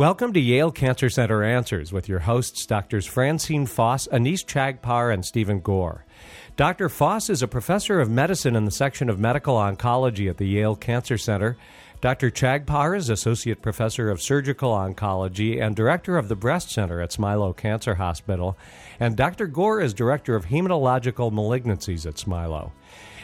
Welcome to Yale Cancer Center Answers with your hosts, Doctors Francine Foss, Anees Chagpar, and Stephen Gore. Dr. Foss is a professor of medicine in the section of medical oncology at the Yale Cancer Center. Dr. Chagpar is associate professor of surgical oncology and director of the breast center at Smilow Cancer Hospital. And Dr. Gore is director of hematological malignancies at Smilow.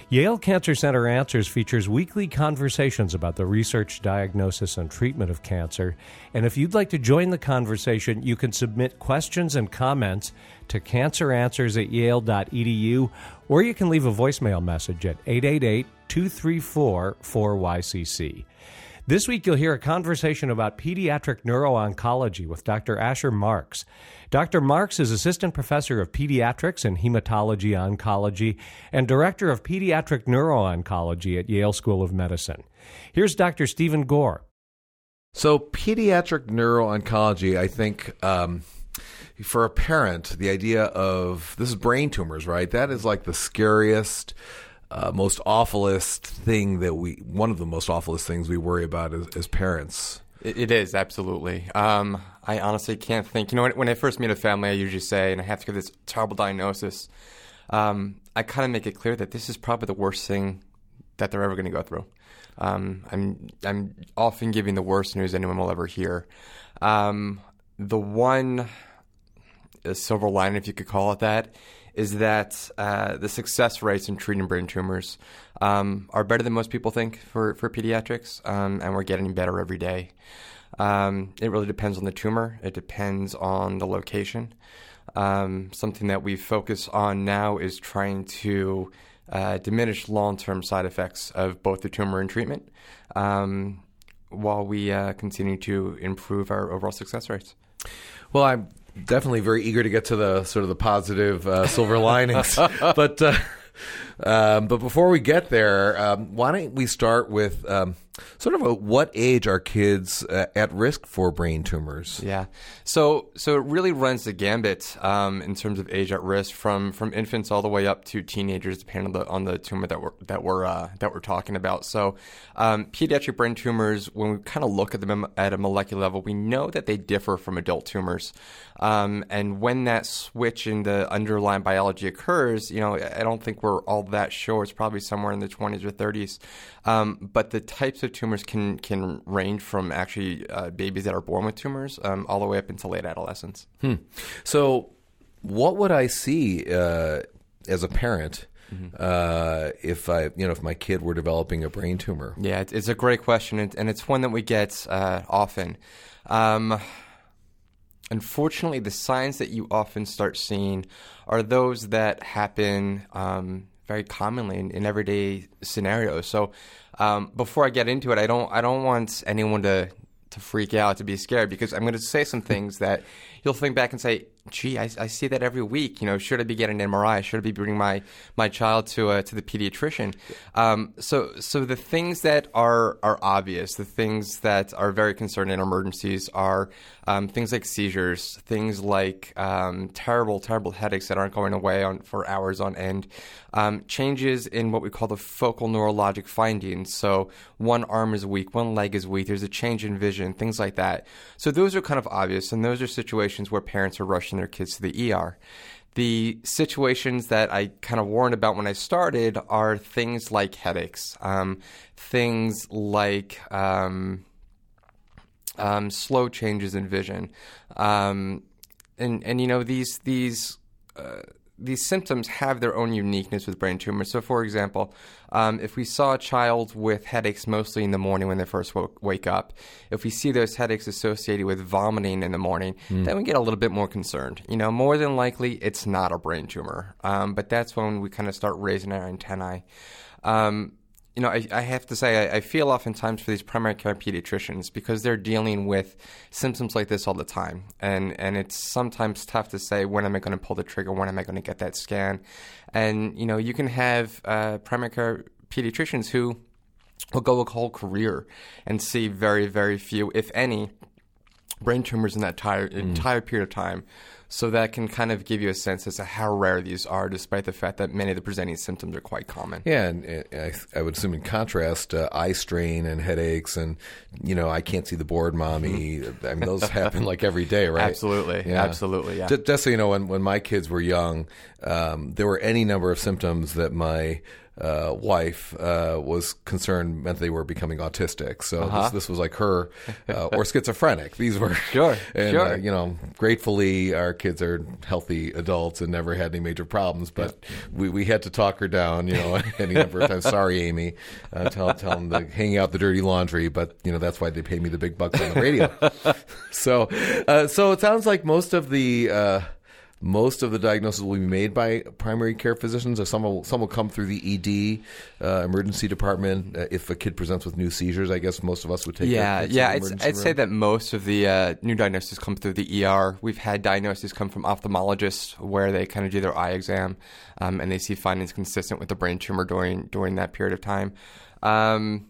Yale Cancer Center Answers features weekly conversations about the research, diagnosis, and treatment of cancer. And if you'd like to join the conversation, you can submit questions and comments to canceranswers at yale.edu, or you can leave a voicemail message at 888 234 4YCC. This week, you'll hear a conversation about pediatric neuro-oncology with Dr. Asher Marks. Dr. Marks is assistant professor of pediatrics and hematology oncology and director of pediatric neuro-oncology at Yale School of Medicine. Here's Dr. Stephen Gore. So, pediatric neuro-oncology, I think. Um, for a parent, the idea of this is brain tumors, right? That is like the scariest, uh, most awfulest thing that we, one of the most awfulest things we worry about as, as parents. It, it is absolutely. Um, I honestly can't think. You know, when, when, I first meet a family, I usually say, and I have to give this terrible diagnosis. Um, I kind of make it clear that this is probably the worst thing that they're ever going to go through. Um, I'm I'm often giving the worst news anyone will ever hear. Um, the one silver lining, if you could call it that, is that uh, the success rates in treating brain tumors um, are better than most people think for, for pediatrics, um, and we're getting better every day. Um, it really depends on the tumor, it depends on the location. Um, something that we focus on now is trying to uh, diminish long term side effects of both the tumor and treatment um, while we uh, continue to improve our overall success rates. Well, I'm definitely very eager to get to the sort of the positive uh, silver linings. but uh, um, but before we get there, um, why don't we start with um, sort of a what age are kids uh, at risk for brain tumors? Yeah, so so it really runs the gambit um, in terms of age at risk from from infants all the way up to teenagers, depending on the on the tumor that we're that we're uh, that we're talking about. So um, pediatric brain tumors, when we kind of look at them at a molecular level, we know that they differ from adult tumors, um, and when that switch in the underlying biology occurs, you know, I don't think we're all that sure. It's probably somewhere in the 20s or 30s. Um, but the types of tumors can can range from actually uh, babies that are born with tumors um, all the way up into late adolescence. Hmm. So, what would I see uh, as a parent? Mm-hmm. Uh, if I, you know, if my kid were developing a brain tumor? Yeah, it's a great question, and it's one that we get uh, often. Um, unfortunately, the signs that you often start seeing are those that happen um, very commonly in, in everyday scenarios. So um, before I get into it, I don't I don't want anyone to to freak out to be scared because I'm going to say some things that you'll think back and say, "Gee, I, I see that every week." You know, should I be getting an MRI? Should I be bringing my my child to uh, to the pediatrician? Um, so so the things that are are obvious, the things that are very concerning in emergencies are um, things like seizures, things like um, terrible terrible headaches that aren't going away on for hours on end, um, changes in what we call the focal neurologic findings. So one arm is weak, one leg is weak. There's a change in vision, things like that. So those are kind of obvious, and those are situations where parents are rushing their kids to the ER. The situations that I kind of warned about when I started are things like headaches, um, things like um, um, slow changes in vision, um, and and you know these these. Uh, these symptoms have their own uniqueness with brain tumors. So, for example, um, if we saw a child with headaches mostly in the morning when they first wake up, if we see those headaches associated with vomiting in the morning, mm. then we get a little bit more concerned. You know, more than likely, it's not a brain tumor. Um, but that's when we kind of start raising our antennae. Um, you know, I, I, have to say, I, I, feel oftentimes for these primary care pediatricians because they're dealing with symptoms like this all the time, and and it's sometimes tough to say when am I going to pull the trigger, when am I going to get that scan, and you know, you can have uh, primary care pediatricians who will go a whole career and see very very few, if any, brain tumors in that entire, Mm. entire period of time. So that can kind of give you a sense as to how rare these are, despite the fact that many of the presenting symptoms are quite common. Yeah, and, and I, I would assume in contrast, uh, eye strain and headaches, and you know, I can't see the board, mommy. I mean, those happen like every day, right? Absolutely, Yeah. absolutely, yeah. Ju- Just, so you know, when when my kids were young, um, there were any number of symptoms that my uh, wife uh, was concerned meant they were becoming autistic. So this, this was like her uh, or schizophrenic. These were Uh-huh. Sure, and, sure. Uh, you know, gratefully, our kids are healthy adults and never had any major problems. But we, we had to talk her down, you know, any number of times. Sorry, Amy. Uh, tell tell them to hang out the dirty laundry. But you know, that's why they pay me the big bucks on the radio. so, uh, so it sounds like most of the. Most of the diagnosis will be made by primary care physicians, or some will some will come through the ED uh, emergency department. Uh, if a kid presents with new seizures, I guess most of us would take. Yeah, yeah. I'd, I'd say that most of the uh, new diagnoses come through the ER. We've had diagnoses come from ophthalmologists where they kind of do their eye exam um, and they see findings consistent with the brain tumor during during that period of time. Um,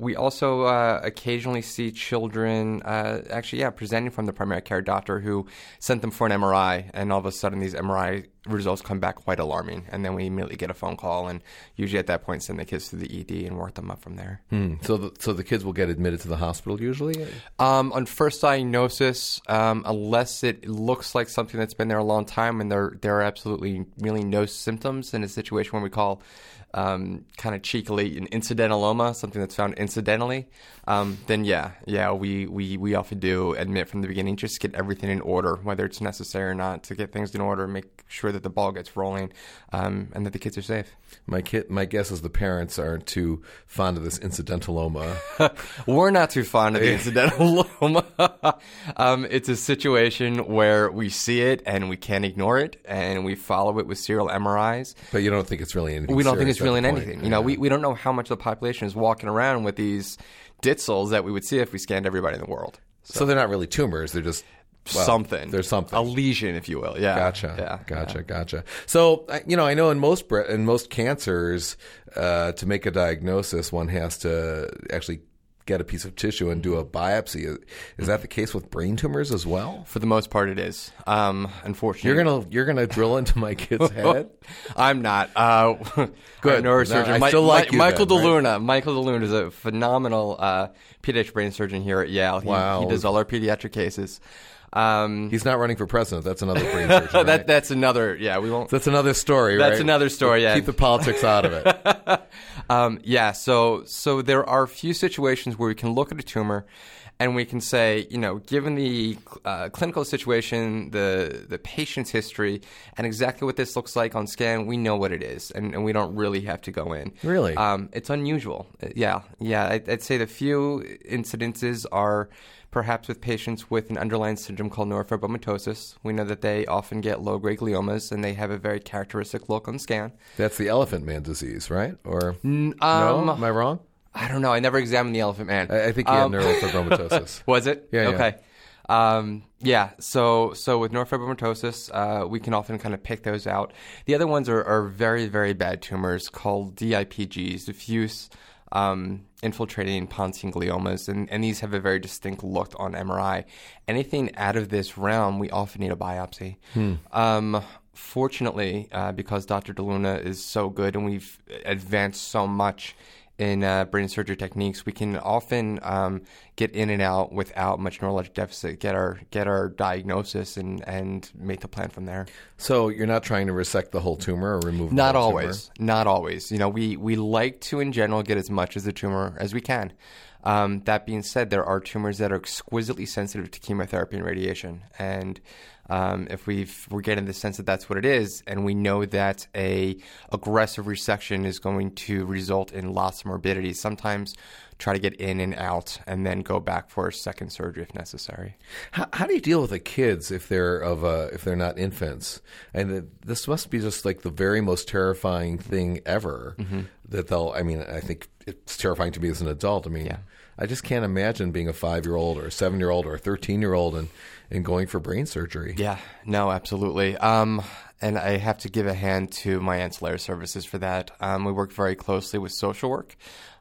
we also uh, occasionally see children, uh, actually, yeah, presenting from the primary care doctor who sent them for an MRI, and all of a sudden these MRI results come back quite alarming, and then we immediately get a phone call, and usually at that point send the kids to the ED and work them up from there. Hmm. So, the, so the kids will get admitted to the hospital usually. Um, on first diagnosis, um, unless it looks like something that's been there a long time and there there are absolutely really no symptoms in a situation where we call um, kind of cheekily an incidentaloma, something that's found incidentally, um, then yeah, yeah, we, we, we often do admit from the beginning just to get everything in order, whether it's necessary or not, to get things in order, make sure that the ball gets rolling, um, and that the kids are safe. My kid, my guess is the parents aren't too fond of this incidentaloma. We're not too fond of the incidental loma. um, it's a situation where we see it and we can't ignore it, and we follow it with serial MRIs. but you don't think it's really anything. We don't think it's at really the in point. anything. You know, we, we don't know how much of the population is walking around with these ditzels that we would see if we scanned everybody in the world. so they're not really tumors. They're just well, something. There's something. A lesion, if you will. Yeah. Gotcha. Yeah. Gotcha. Gotcha. So I- you know, I know in most in most cancers, uh, to make a diagnosis, one has to actually get a piece of tissue and do a biopsy. Is, that the case with brain tumors as well? For the most part, it is. Um, unfortunately, You're gonna you're gonna drill into my kid's head. I'm not. Uh, Good. Neurosurgeon, No, I still like Mi- you Michael then, right? DiLuna. Michael DiLuna is a phenomenal uh, pediatric brain surgeon here at Yale. He, Wow. he does all our pediatric cases. Um, He's not running for president. That's another brain surgeon. that right? that's another. Yeah, we won't. That's another story. That's right? another story, yeah. Keep the politics out of it. Um, yeah, so so there are a few situations where we can look at a tumor, and we can say, you know, given the uh, clinical situation, the the patient's history, and exactly what this looks like on scan, we know what it is, and, and we don't really have to go in. Really? um, it's unusual. Uh, Yeah, yeah. I'd, I'd say the few incidences are. Perhaps with patients with an underlying syndrome called neurofibromatosis, we know that they often get low-grade gliomas, and they have a very characteristic look on scan. That's the elephant man disease, right? Or Um, no? Am I wrong? I don't know. I never examined the elephant man. I, I think he Um, had neurofibromatosis. Was it? Yeah, yeah. Okay. Um, yeah. So so with neurofibromatosis, uh, we can often kind of pick those out. The other ones are, are very very bad tumors called DIPGs, diffuse um, infiltrating pontine gliomas, and, and these have a very distinct look on MRI. Anything out of this realm, we often need a biopsy. Um, fortunately, uh, because Dr. DiLuna is so good and we've advanced so much in uh, brain surgery techniques, we can often um, get in and out without much neurologic deficit, get our get our diagnosis, and and make the plan from there. so you're not trying to resect the whole tumor or remove the Not always. Not always. You know, we, we like to, in general, get as much of the tumor as we can. Um, that being said, there are tumors that are exquisitely sensitive to chemotherapy and radiation. And um, if we've, we're getting the sense that that's what it is, and we know that a aggressive resection is going to result in lots of morbidity, sometimes try to get in and out and then go back for a second surgery if necessary. How, how do you deal with the kids if they're of uh, if they're not infants? And the, this must be just like the very most terrifying thing ever. Mm-hmm. That they'll. I mean, I think it's terrifying to me as an adult. I mean, Yeah. I just can't imagine being a five year old or a seven year old or a thirteen year old and and going for brain surgery. Yeah, no, absolutely. Um, and I have to give a hand to my ancillary services for that. Um, we work very closely with social work,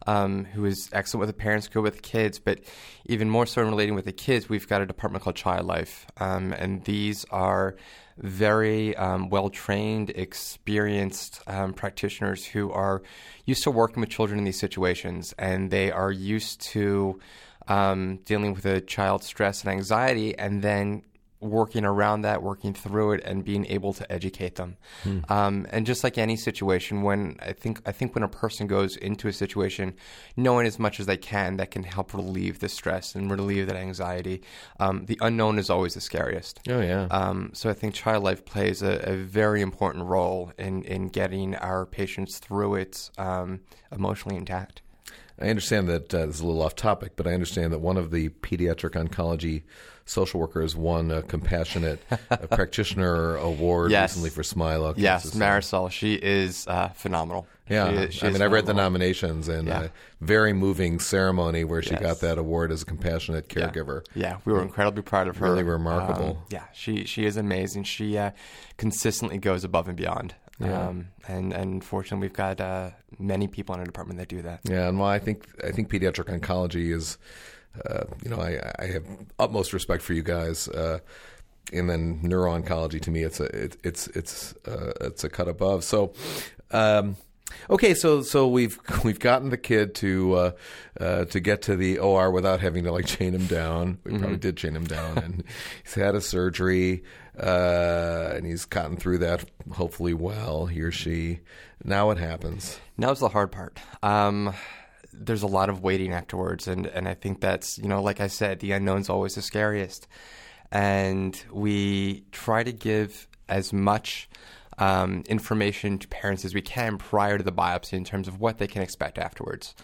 um, who is excellent with the parents, good with the kids, but even more so in relating with the kids, we've got a department called Child Life, um, and these are very um, well trained, experienced um, practitioners who are used to working with children in these situations, and they are used to um, dealing with a child's stress and anxiety, and then working around that, working through it, and being able to educate them. Hmm. Um, and just like any situation, when I think I think when a person goes into a situation, knowing as much as they can that can help relieve the stress and relieve that anxiety. Um, the unknown is always the scariest. Oh yeah. Um, so I think Child Life plays a, a, very important role in in getting our patients through it um, emotionally intact. I understand that uh, this is a little off topic, but I understand that one of the pediatric oncology social workers won a compassionate practitioner award yes. recently for Smilow. Yes, Marisol, she is uh, phenomenal. Yeah, she, she I mean, I read the nominations and yeah. a very moving ceremony where she yes. got that award as a compassionate caregiver. Yeah, yeah we were incredibly proud of her. Really remarkable. Um, yeah, she she is amazing. She uh, consistently goes above and beyond. Yeah. Um, and and fortunately, we've got uh, many people in our department that do that. Yeah, and well, I think I think pediatric oncology is, uh, you know, I, I have utmost respect for you guys. Uh, and then neuro oncology to me, it's a it, it's it's uh, it's a cut above. So. Um, Okay, so so we've we've gotten the kid to uh, uh, to get to the OR without having to like chain him down. We mm-hmm. probably did chain him down, and he's had a surgery, uh, and he's gotten through that hopefully well. He or she. Now what happens? Now's the hard part. Um, there's a lot of waiting afterwards, and and I think that's you know like I said, the unknown's always the scariest, and we try to give as much um, information to parents as we can prior to the biopsy in terms of what they can expect afterwards.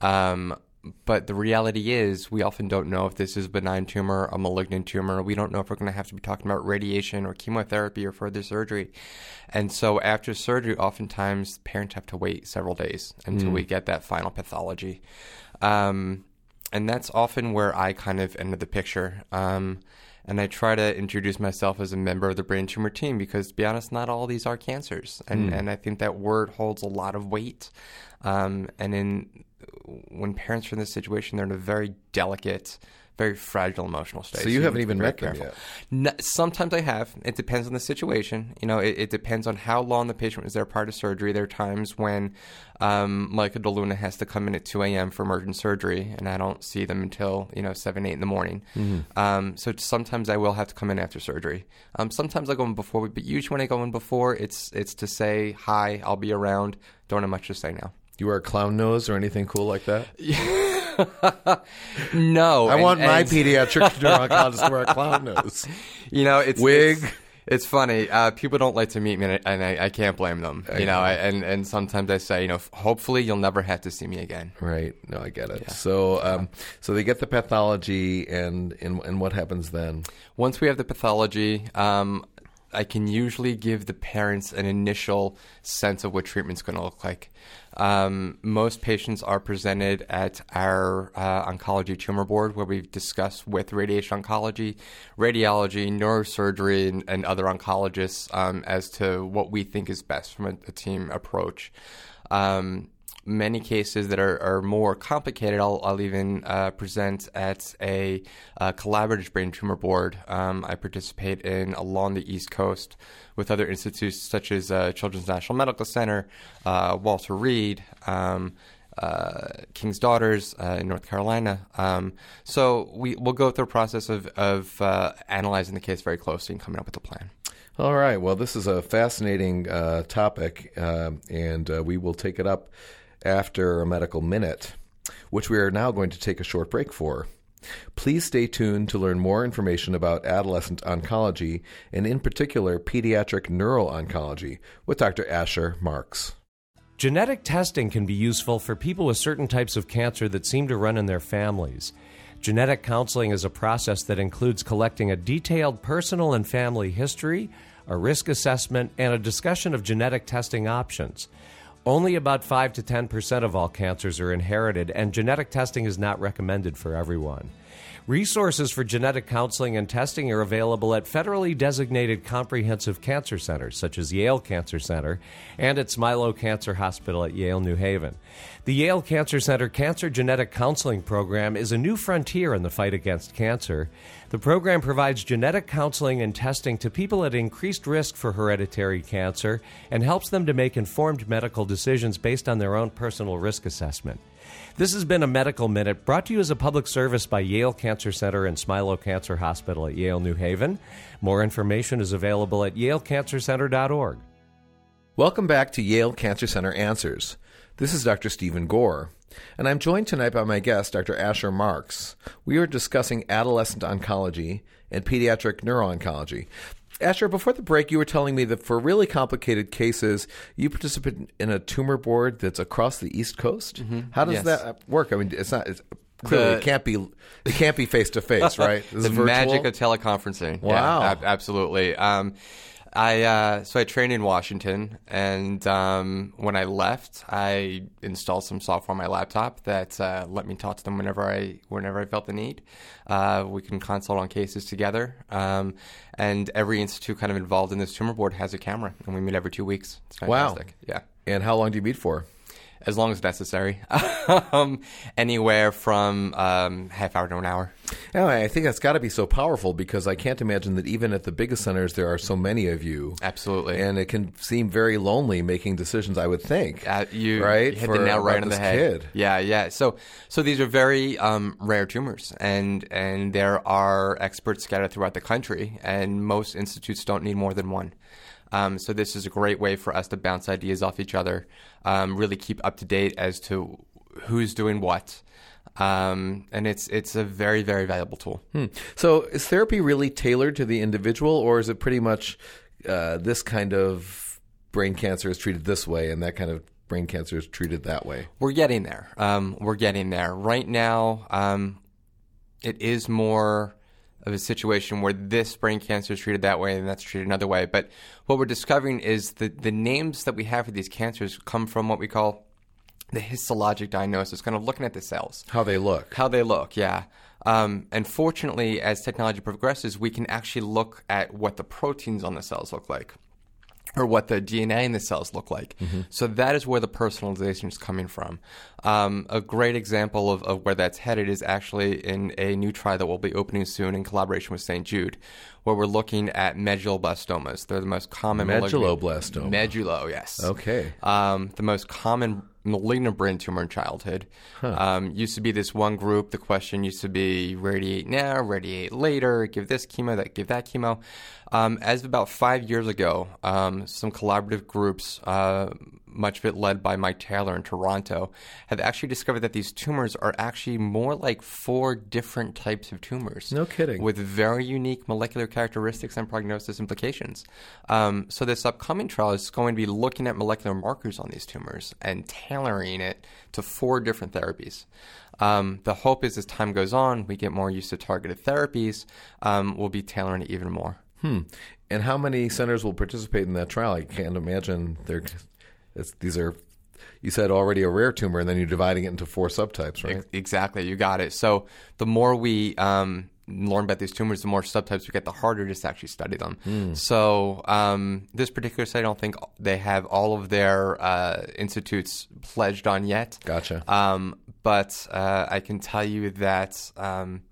Um, but the reality is, we often don't know if this is a benign tumor, a malignant tumor. We don't know if we're going to have to be talking about radiation or chemotherapy or further surgery. And so, after surgery, oftentimes parents have to wait several days until mm. we get that final pathology. Um, and that's often where I kind of enter the picture. Um, and I try to introduce myself as a member of the brain tumor team because, to be honest, not all these are cancers, and mm. and I think that word holds a lot of weight. Um, and in when parents are in this situation, they're in a very delicate very fragile emotional state. So you so haven't even met them yet. No, sometimes I have. It depends on the situation. You know, it, it, depends on how long the patient was there prior to surgery. There are times when um, Michael DiLuna has to come in at 2 a.m. for emergent surgery, and I don't see them until you know 7, 8 in the morning. Mm-hmm. Um, so sometimes I will have to come in after surgery. Um, sometimes I go in before, but usually when I go in before, it's it's to say hi, I'll be around. Don't have much to say now. You wear a clown nose or anything cool like that? no, I and, want my and... pediatric neurologist to wear a clown nose. You know, it's wig. It's, it's funny. Uh, people don't like to meet me, and I, I can't blame them. I you know, I, and and sometimes I say, you know, hopefully you'll never have to see me again. Right. No, I get it. Yeah. So, um, so they get the pathology, and, and and what happens then? Once we have the pathology, um, I can usually give the parents an initial sense of what treatment's going to look like. Um, most patients are presented at our uh, oncology tumor board where we discuss with radiation oncology, radiology, neurosurgery, and, and other oncologists um, as to what we think is best from a, a team approach. Um, many cases that are, are more complicated, I'll, I'll even uh, present at a uh, collaborative brain tumor board um, I participate in along the East Coast with other institutes such as uh, Children's National Medical Center, uh, Walter Reed. Um, uh, King's Daughters uh, in North Carolina. Um, so we, will go through a process of, of analyzing the case very closely and coming up with a plan. All right. Well, this is a fascinating topic, and we will take it up after a medical minute, which we are now going to take a short break for. Please stay tuned to learn more information about adolescent oncology and, in particular, pediatric neuro-oncology with Dr. Asher Marks. Genetic testing can be useful for people with certain types of cancer that seem to run in their families. Genetic counseling is a process that includes collecting a detailed personal and family history, a risk assessment, and a discussion of genetic testing options. Only about 5 to 10% of all cancers are inherited, and genetic testing is not recommended for everyone. Resources for genetic counseling and testing are available at federally designated comprehensive cancer centers, such as Yale Cancer Center and at Smilow Cancer Hospital at Yale New Haven. The Yale Cancer Center Cancer Genetic Counseling Program is a new frontier in the fight against cancer. The program provides genetic counseling and testing to people at increased risk for hereditary cancer and helps them to make informed medical decisions based on their own personal risk assessment. This has been a Medical Minute brought to you as a public service by Yale Cancer Center and Smilow Cancer Hospital at Yale New Haven. More information is available at yalecancercenter.org. Welcome back to Yale Cancer Center Answers. This is Dr. Stephen Gore, and I'm joined tonight by my guest, Dr. Asher Marks. We are discussing adolescent oncology and pediatric neuro-oncology. Asher, before the break, you were telling me that for really complicated cases, you participate in a tumor board that's across the East Coast. How does Mm-hmm. Yes. that work? I mean, it's not. It's, clearly, The- it can't be. It can't be face to face, right? The virtual? magic of teleconferencing. Yeah, Wow. ab- absolutely. Um, I uh, so I trained in Washington, and um, when I left, I installed some software on my laptop that uh, let me talk to them whenever I whenever I felt the need. Uh, we can consult on cases together, um, and every institute kind of involved in this tumor board has a camera, and we meet every two weeks. It's Wow. fantastic. Yeah And how long do you meet for? As long as necessary. um, anywhere from um, half hour to an hour. Anyway, I think that's got to be so powerful because I can't imagine that even at the biggest centers there are so many of you. Absolutely. and it can seem very lonely making decisions. I would think. Uh, you right you hit for the nail right on the head. Kid. Yeah, yeah. So, so these are very um, rare tumors, and and there are experts scattered throughout the country, and most institutes don't need more than one. Um, so this is a great way for us to bounce ideas off each other, um, really keep up to date as to who's doing what, um, and it's it's a very very valuable tool. Hmm. So, is therapy really tailored to the individual, or is it pretty much uh, this kind of brain cancer is treated this way, and that kind of brain cancer is treated that way? We're getting there. Um, we're getting there. Right now, um, it is more of a situation where this brain cancer is treated that way and that's treated another way. But what we're discovering is that the names that we have for these cancers come from what we call the histologic diagnosis, kind of looking at the cells. How they look? How they look, yeah. Um, and fortunately, as technology progresses, we can actually look at what the proteins on the cells look like or what the DNA in the cells look like. So that is where the personalization is coming from. Um, a great example of, of where that's headed is actually in a new trial that we'll be opening soon in collaboration with St. Jude, where we're looking at medulloblastomas. They're the most common Medulloblastoma. Medullo, yes. Okay. Um, the most common malignant brain tumor in childhood. Um, used to be this one group. The question used to be radiate now, radiate later, give this chemo, that give that chemo. Um, as of about five years ago, um, some collaborative groups, uh, much of it led by Mike Taylor in Toronto, have actually discovered that these tumors are actually more like four different types of tumors. No kidding. With very unique molecular characteristics and prognosis implications. Um, so this upcoming trial is going to be looking at molecular markers on these tumors and tailoring it to four different therapies. Um, the hope is as time goes on, we get more used to targeted therapies. Um, we'll be tailoring it even more. Hmm. And how many centers will participate in that trial? I can't imagine they're. It's, these are. You said already a rare tumor, and then you're dividing it into four subtypes, right? Exactly, you got it. So the more we um, learn about these tumors, the more subtypes we get, the harder it is to actually study them. So um, this particular study, I don't think they have all of their uh, institutes pledged on yet. Gotcha. Um, but uh, I can tell you that um,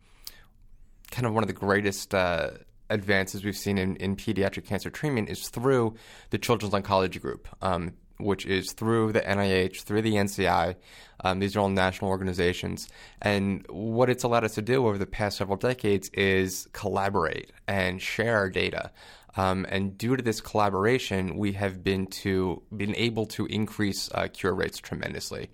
kind of one of the greatest uh, advances we've seen in, in pediatric cancer treatment is through the Children's Oncology Group, um, which is through the NIH, through the NCI. Um, these are all national organizations. And what it's allowed us to do over the past several decades is collaborate and share our data. Um, and due to this collaboration, we have been to been able to increase uh, cure rates tremendously.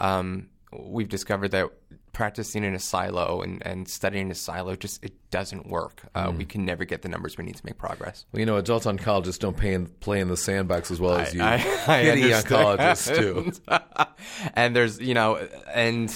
Um, we've discovered that practicing in a silo and, and studying in a silo just it doesn't work. Uh, We can never get the numbers we need to make progress. Well, you know, adult oncologists don't pay in, play in the sandbox as well as you I- I kitty oncologists do. and there's you know and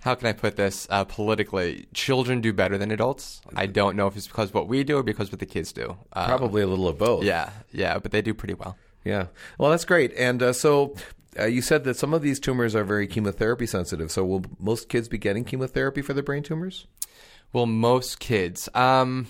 how can I put this uh, politically? Children do better than adults. I don't know if it's because what we do or because what the kids do. Um, Probably a little of both. Yeah, yeah, but they do pretty well. Yeah. Well, that's great. And uh, so uh, you said that some of these tumors are very chemotherapy sensitive. So will most kids be getting chemotherapy for their brain tumors? Well, most kids. Um,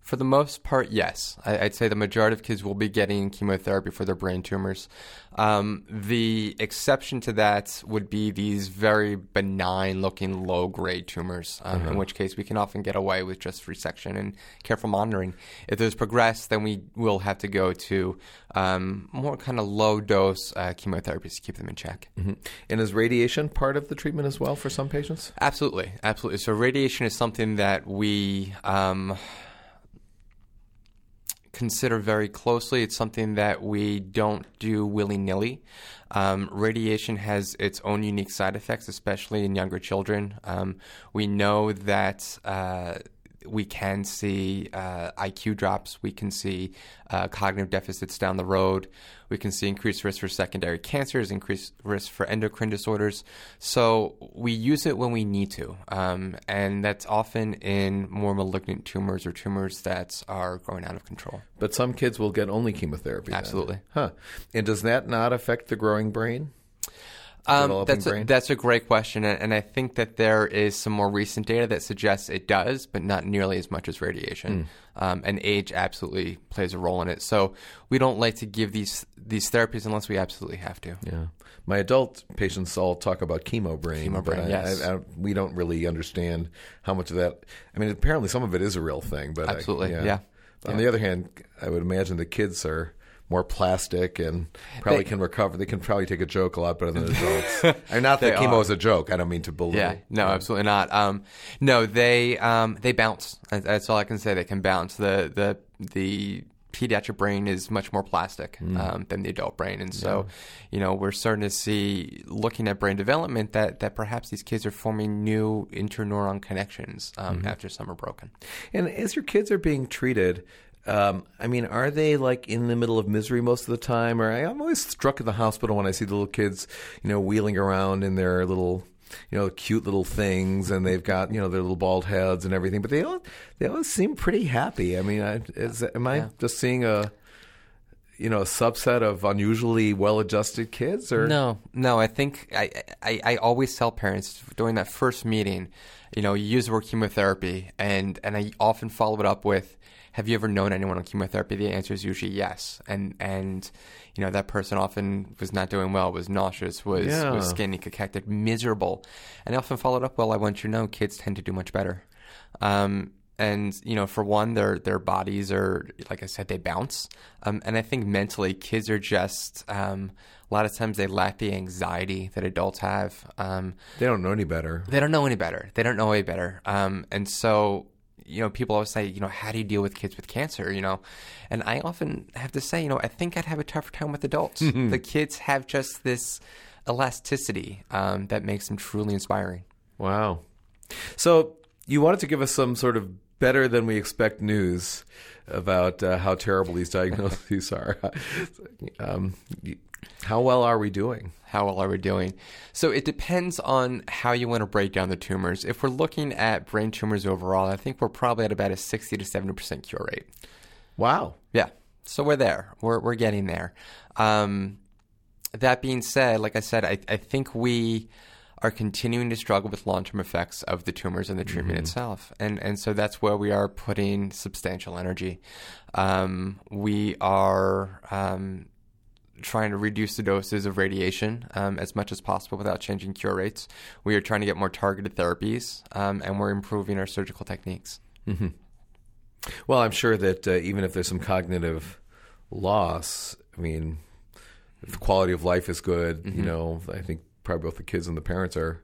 for the most part, yes. I, would say the majority of kids will be getting chemotherapy for their brain tumors. Um, the exception to that would be these very benign looking low grade tumors, um, in which case we can often get away with just resection and careful monitoring. If those progress, then we will have to go to um, more kind of low dose uh, chemotherapies to keep them in check. Mm-hmm. And is radiation part of the treatment as well for some patients? Absolutely, absolutely. So radiation is something that we um, consider very closely. It's something that we don't do willy nilly. Um, radiation has its own unique side effects, especially in younger children. Um, we know that. Uh, we can see uh, IQ drops. We can see uh, cognitive deficits down the road. We can see increased risk for secondary cancers, increased risk for endocrine disorders. So we use it when we need to, um, and that's often in more malignant tumors or tumors that are growing out of control. But some kids will get only chemotherapy. Absolutely. Then. Huh. And does that not affect the growing brain? Um, that's a, that's a great question, and, and, I think that there is some more recent data that suggests it does, but not nearly as much as radiation. Mm. Um, and age absolutely plays a role in it. So we don't like to give these these therapies unless we absolutely have to. Yeah, my adult patients all talk about chemo brain. Chemo brain, I, yes. I, I, we don't really understand how much of that. I mean, apparently some of it is a real thing, but absolutely, yeah. yeah. On yeah. the other hand, I would imagine the kids are more plastic and probably they, can recover. They can probably take a joke a lot better than adults. I mean, not that chemo are. is a joke. I don't mean to belittle. Yeah, no, absolutely not. Um, no, they um, they bounce. That's all I can say. They can bounce. The the the pediatric brain is much more plastic mm. um, than the adult brain, and so yeah. you know we're starting to see, looking at brain development, that that perhaps these kids are forming new interneuron connections um, mm-hmm. after some are broken. And as your kids are being treated, um, I mean, are they like in the middle of misery most of the time? Or I, am always struck at the hospital when I see the little kids, you know, wheeling around in their little, you know, cute little things, and they've got you know their little bald heads and everything. But they all they always seem pretty happy. I mean, I, is, am I yeah. just seeing a you know a subset of unusually well-adjusted kids or no no i think I, I i always tell parents during that first meeting you know you use the word chemotherapy and and i often follow it up with have you ever known anyone on chemotherapy? The answer is usually yes. And and you know that person often was not doing well, was nauseous, was yeah. was skinny, cachectic, miserable. And I often followed up. Well, I want you to know, kids tend to do much better. Um, and you know, for one, their their bodies are like I said, they bounce. Um, and I think mentally, kids are just. Um, a lot of times they lack the anxiety that adults have. Um, they don't know any better. They don't know any better. They don't know any better. Um, and so you know, people always say, you know, how do you deal with kids with cancer? You know, and I often have to say, you know, I think I'd have a tougher time with adults. the kids have just this elasticity um, that makes them truly inspiring. Wow. So you wanted to give us some sort of better than we expect news about uh, how terrible these diagnoses are. um, how well are we doing? How well are we doing? So it depends on how you want to break down the tumors. If we're looking at brain tumors overall, I think we're probably at about a 60 to 70% cure rate. Wow. Yeah. So we're there. We're, we're getting there. Um, that being said, like I said, I, I think we are continuing to struggle with long-term effects of the tumors and the treatment mm-hmm. itself, and and so that's where we are putting substantial energy. Um, we are um, trying to reduce the doses of radiation um, as much as possible without changing cure rates. We are trying to get more targeted therapies, um, and we're improving our surgical techniques. Mm-hmm. Well, I'm sure that uh, even if there's some cognitive loss, I mean, if the quality of life is good, mm-hmm. you know, I think probably both the kids and the parents are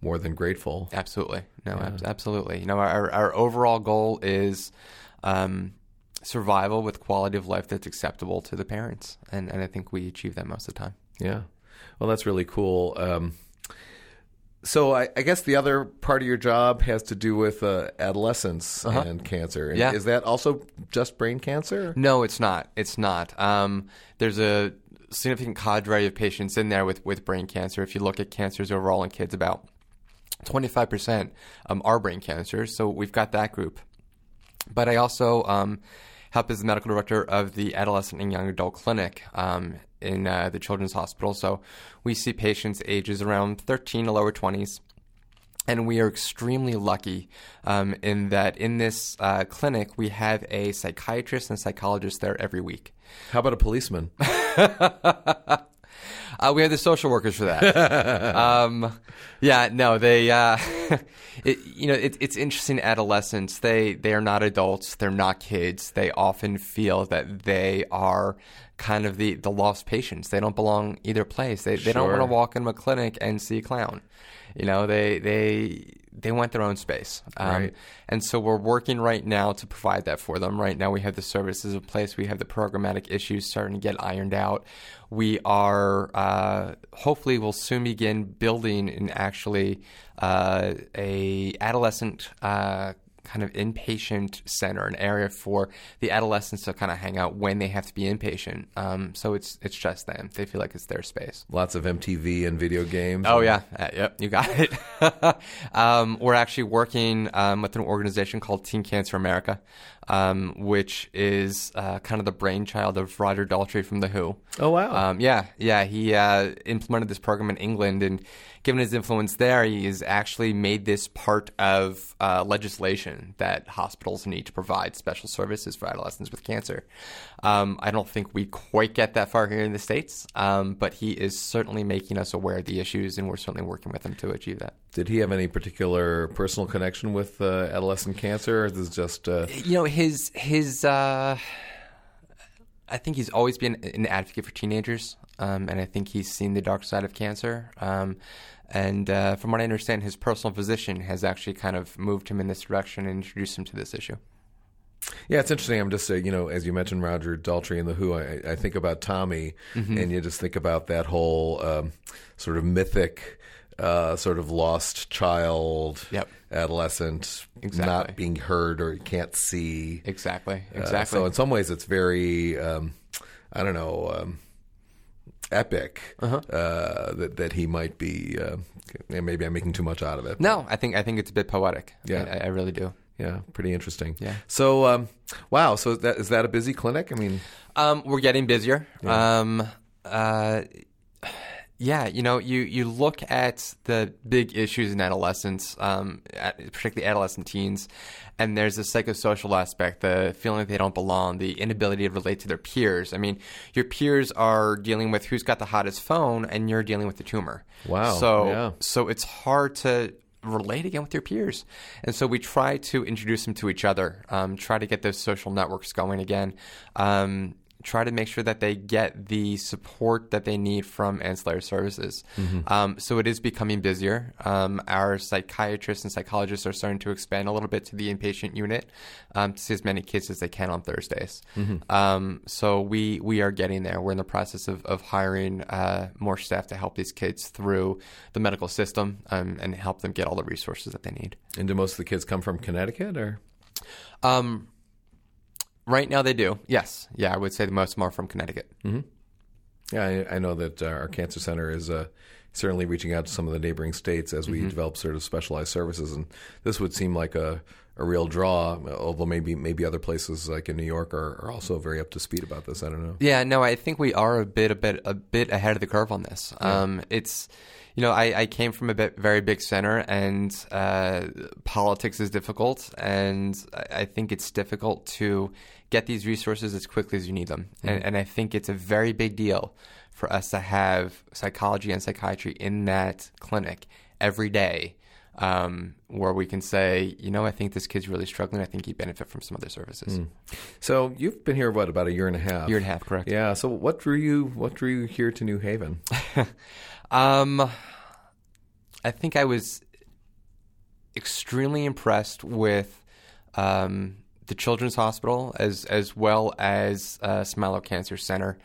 more than grateful. Absolutely, no, yeah. ab- absolutely. You know, our our overall goal is. Um, survival with quality of life that's acceptable to the parents. And, and I think we achieve that most of the time. Yeah. Well, that's really cool. Um, so I, I, guess the other part of your job has to do with uh, adolescence uh-huh. and cancer. Yeah. Is that also just brain cancer? No, it's not. It's not. Um, there's a significant cadre of patients in there with, with brain cancer. If you look at cancers overall in kids, about 25% um, are brain cancers. So we've got that group. But I also um, help is the medical director of the Adolescent and Young Adult Clinic um, in uh, the Children's Hospital. So we see patients ages around 13 to lower 20s. And we are extremely lucky um, in that in this uh, clinic, we have a psychiatrist and psychologist there every week. How about a policeman? Uh, we have the social workers for that. um, yeah, no, they. Uh, it, you know, it, it's interesting. Adolescents, they they are not adults. They're not kids. They often feel that they are kind of the the lost patients. They don't belong either place. They they don't want to walk into a clinic and see a clown. You know, they they they want their own space. Um, Right. And so we're working right now to provide that for them. Right now, we have the services in place. We have the programmatic issues starting to get ironed out. We are uh, hopefully we'll soon begin building and actually uh, a adolescent. Uh, kind of inpatient center, an area for the adolescents to kind of hang out when they have to be inpatient. Um, so it's it's just them; they feel like it's their space. Lots of MTV and video games. Oh yeah, uh, yep, you got it. um, we're actually working um, with an organization called Teen Cancer America, um, which is uh, kind of the brainchild of Roger Daltrey from The Who. Oh, wow. Um, yeah, yeah, he uh, implemented this program in England, and given his influence there, he has actually made this part of uh, legislation that hospitals need to provide special services for adolescents with cancer. Um, I don't think we quite get that far here in the states, um, but he is certainly making us aware of the issues, and we're certainly working with him to achieve that. Did he have any particular personal connection with uh, adolescent cancer? Or is this just uh, You know, his his. Uh, I think he's always been an advocate for teenagers, um, and I think he's seen the dark side of cancer. Um, and uh, from what I understand, his personal physician has actually kind of moved him in this direction and introduced him to this issue. Yeah, it's interesting. I'm just, uh, you know, as you mentioned Roger Daltrey and the Who, I, I think about Tommy, Mm-hmm. and you just think about that whole um, sort of mythic, uh, sort of lost child, Yep. Adolescent, Exactly. not being heard or can't see. Exactly. Uh, Exactly. so in some ways, it's very, um, I don't know, um, epic Uh-huh. uh, that that he might be. Uh, maybe I'm making too much out of it. no, I think I think it's a bit poetic. Yeah. I, I really do. Yeah, pretty interesting. Yeah. So, um, wow. So is that is that a busy clinic? I mean, Um, we're getting busier. Um, uh, yeah, you know, you, you look at the big issues in adolescence, um, particularly adolescent teens, and there's the psychosocial aspect, the feeling that they don't belong, the inability to relate to their peers. I mean, your peers are dealing with who's got the hottest phone, and you're dealing with the tumor. Wow, So yeah. so it's hard to relate again with your peers. And so we try to introduce them to each other, um, try to get those social networks going again, um, try to make sure that they get the support that they need from ancillary services. Um, so it is becoming busier. Um, our psychiatrists and psychologists are starting to expand a little bit to the inpatient unit um, to see as many kids as they can on Thursdays. Um, so we we are getting there. We're in the process of, of hiring uh, more staff to help these kids through the medical system um, and help them get all the resources that they need. and do most of the kids come from Connecticut or? Um, right now, they do. Yes, yeah, I would say the most of them are from Connecticut. Yeah, I, I know that uh, our cancer center is uh, certainly reaching out to some of the neighboring states as we Mm-hmm. develop sort of specialized services, and this would seem like a, a real draw. Although maybe maybe other places like in New York are, are also very up to speed about this. I don't know. Yeah, no, I think we are a bit, a bit, a bit ahead of the curve on this. Um, it's, you know, I, I came from a bit, very big center, and uh, politics is difficult, and I, I think it's difficult to get these resources as quickly as you need them, and, and I think it's a very big deal for us to have psychology and psychiatry in that clinic every day. Um, where we can say, you know, I think this kid's really struggling. I think he'd benefit from some other services. So you've been here what about a year and a half? Year and a half, correct? Yeah. So what drew you what drew you here to New Haven? Um, I think I was extremely impressed with um, the Children's Hospital as as well as uh, Smilow Cancer Center.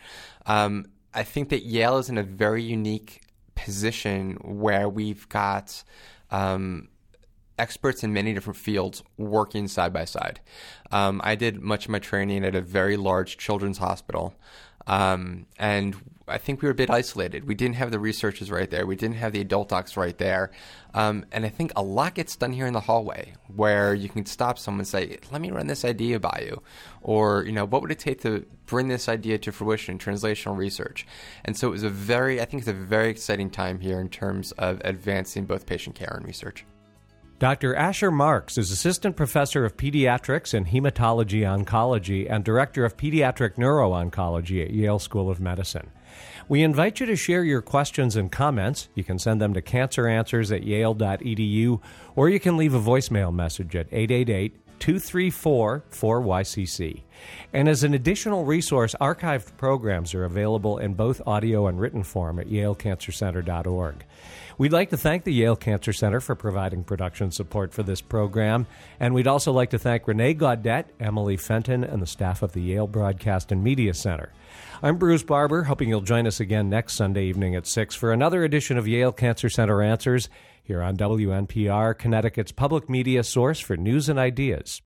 Um, I think that Yale is in a very unique position where we've got um, experts in many different fields working side by side. Um, I did much of my training at a very large children's hospital. Um, and I think we were a bit isolated. We didn't have the researchers right there. We didn't have the adult docs right there. Um, and I think a lot gets done here in the hallway where you can stop someone and say, let me run this idea by you. Or, you know, what would it take to bring this idea to fruition in translational research? And so it was a very, I think it's a very exciting time here in terms of advancing both patient care and research. Dr. Asher Marks is Assistant Professor of Pediatrics and Hematology Oncology and Director of Pediatric Neuro-Oncology at Yale School of Medicine. We invite you to share your questions and comments. You can send them to canceranswers at yale.edu or you can leave a voicemail message at 888 234 4YCC. And as an additional resource, archived programs are available in both audio and written form at yalecancercenter.org. We'd like to thank the Yale Cancer Center for providing production support for this program, and we'd also like to thank Renee Gaudet, Emily Fenton, and the staff of the Yale Broadcast and Media Center. I'm Bruce Barber, hoping you'll join us again next Sunday evening at 6 for another edition of Yale Cancer Center Answers here on WNPR, Connecticut's public media source for news and ideas.